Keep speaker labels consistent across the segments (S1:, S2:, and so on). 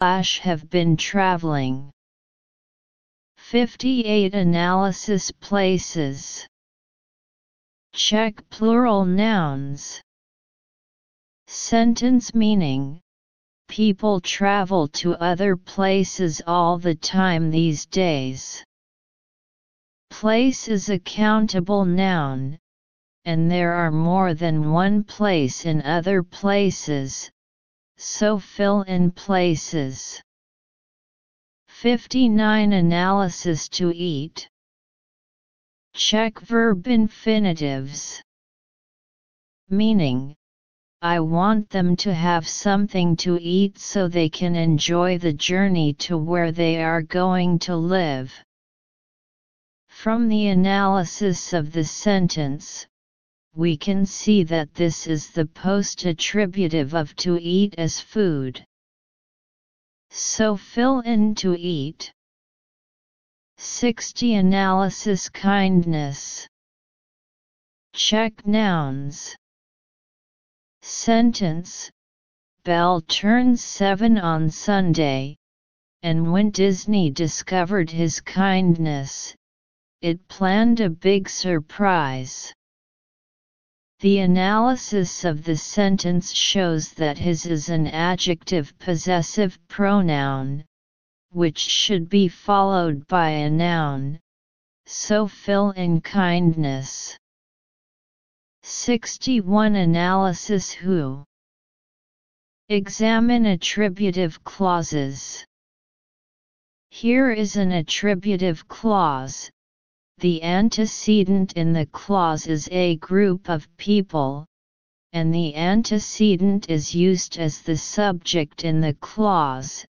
S1: have been traveling. 58 Analysis places. Check plural nouns. Sentence meaning People travel to other places all the time these days. Place is a countable noun, and there are more than one place in other places, so fill in places. 59 Analysis to eat. Check verb infinitives. Meaning, I want them to have something to eat so they can enjoy the journey to where they are going to live. From the analysis of the sentence, we can see that this is the post-attributive of to eat as food. So fill in to eat. 60 Analysis Kindness Check nouns. Sentence Bell turns 7 on Sunday, and when Disney discovered his kindness, it planned a big surprise. The analysis of the sentence shows that his is an adjective possessive pronoun, which should be followed by a noun, so fill in kindness. 61 Analysis Who Examine attributive clauses. Here is an attributive clause, the antecedent in the clause is a group of people, and the antecedent is used as the subject in the clause,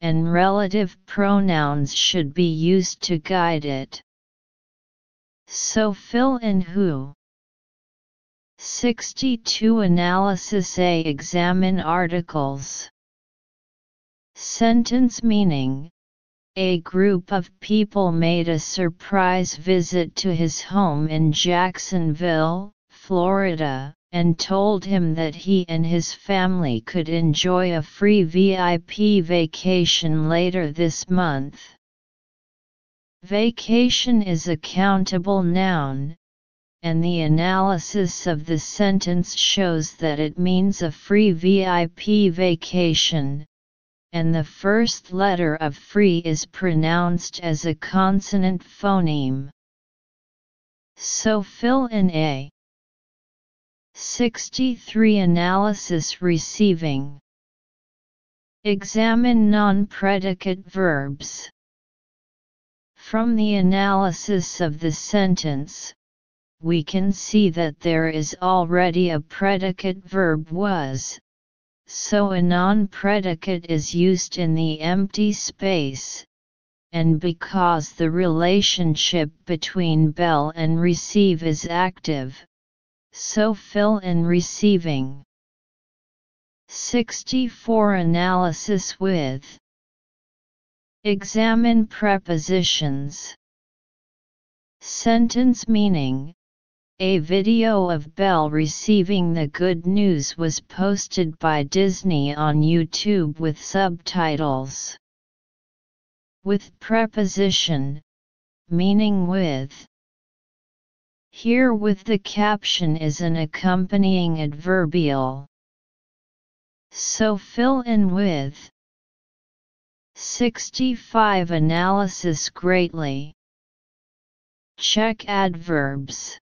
S1: and relative pronouns should be used to guide it. So fill in who. 62 Analysis A Examine articles. Sentence meaning a group of people made a surprise visit to his home in Jacksonville, Florida, and told him that he and his family could enjoy a free VIP vacation later this month. Vacation is a countable noun, and the analysis of the sentence shows that it means a free VIP vacation, and the first letter of free is pronounced as a consonant phoneme. So fill in A. 63 Analysis Receiving Examine non-predicate verbs. From the analysis of the sentence, we can see that there is already a predicate verb was, so a non-predicate is used in the empty space, and because the relationship between Bell and receive is active, so fill in receiving. 64 Analysis with Examine prepositions. Sentence meaning a video of Bell receiving the good news was posted by Disney on YouTube with subtitles. With preposition, meaning with. Here with the caption is an accompanying adverbial. So fill in with 65 Analysis greatly. Check adverbs.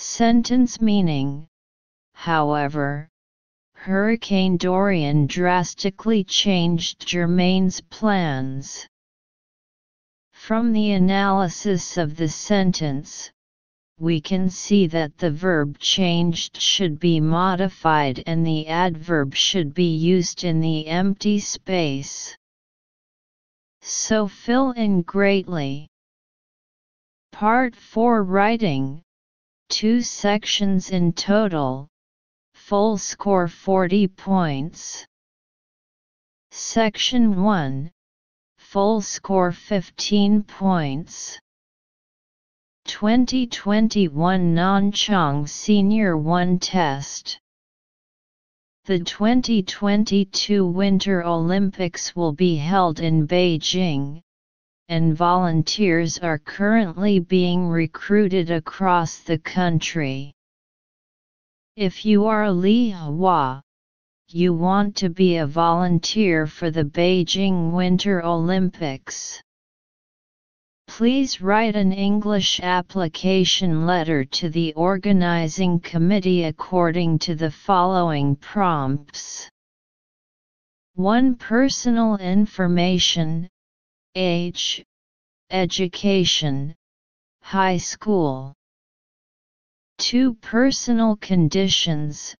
S1: Sentence meaning, however, Hurricane Dorian drastically changed Jermaine's plans. From the analysis of the sentence, we can see that the verb changed should be modified and the adverb should be used in the empty space. So fill in greatly. Part 4 Writing two sections in total, full score 40 points. Section 1, full score 15 points. 2021 Nanchang Senior 1 Test The 2022 Winter Olympics will be held in Beijing, and volunteers are currently being recruited across the country. If you are Li Hua, you want to be a volunteer for the Beijing Winter Olympics. Please write an English application letter to the organizing committee according to the following prompts. 1. Personal information, age, education, high school. 2. Personal conditions,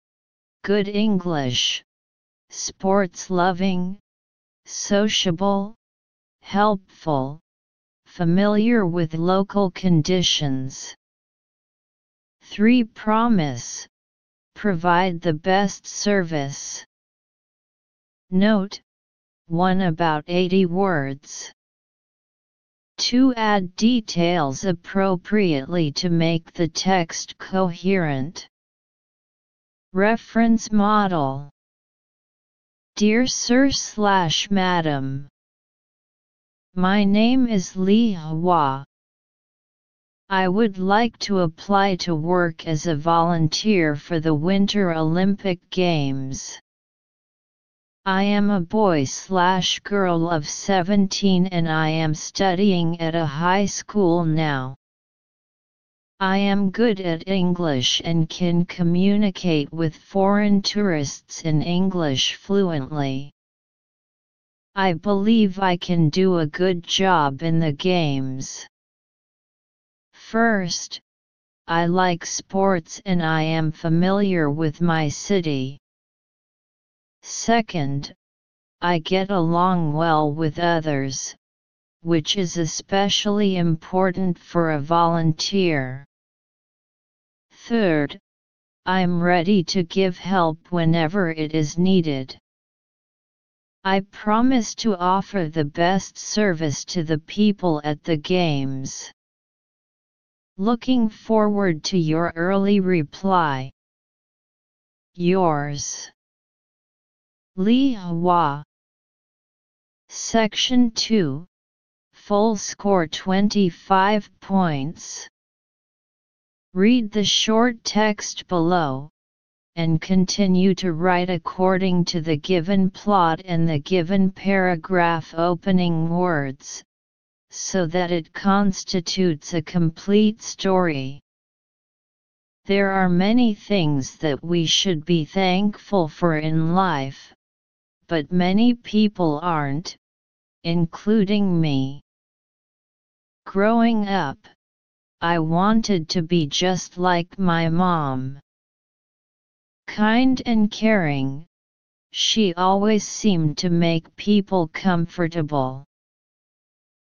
S1: good English, sports loving, sociable, helpful, familiar with local conditions. 3. Promise Provide the best service. Note 1 about 80 words. 2. Add details appropriately to make the text coherent. Reference Model Dear Sir slash Madam my name is Li Hua. I would like to apply to work as a volunteer for the Winter Olympic Games. I am a boy slash girl of 17 and I am studying at a high school now. I am good at English and can communicate with foreign tourists in English fluently. I believe I can do a good job in the games. First, I like sports and I am familiar with my city. Second, I get along well with others, which is especially important for a volunteer. Third, I'm ready to give help whenever it is needed. I promise to offer the best service to the people at the Games. Looking forward to your early reply. Yours. Li Hua. Section 2 Full score 25 points. Read the short text below and continue to write according to the given plot and the given paragraph opening words, so that it constitutes a complete story. There are many things that we should be thankful for in life, but many people aren't, including me. Growing up, I wanted to be just like my mom. Kind and caring, she always seemed to make people comfortable.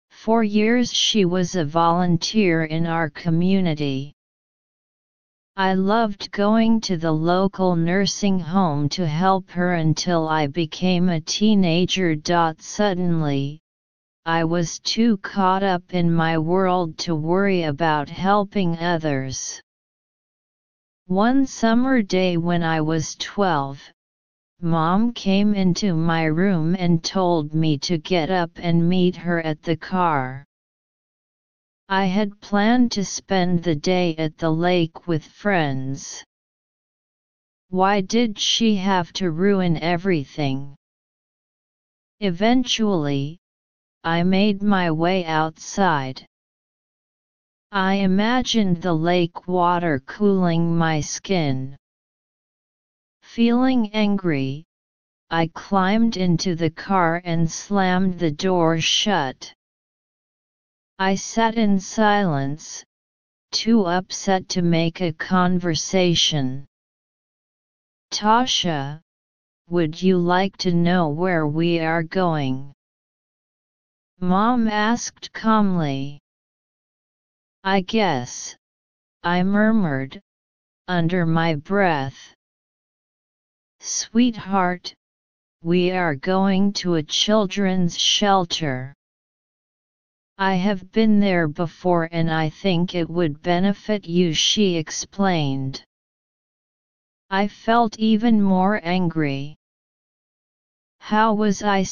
S1: For years she was a volunteer in our community. I loved going to the local nursing home to help her until I became a teenager. Suddenly, I was too caught up in my world to worry about helping others. One summer day when I was 12, Mom came into my room and told me to get up and meet her at the car. I had planned to spend the day at the lake with friends. Why did she have to ruin everything? Eventually, I made my way outside. I imagined the lake water cooling my skin. Feeling angry, I climbed into the car and slammed the door shut. I sat in silence, too upset to make a conversation. Tasha, would you like to know where we are going? Mom asked calmly. I guess. I murmured, under my breath. Sweetheart, we are going to a children's shelter. I have been there before and I think it would benefit you, she explained. I felt even more angry. How was I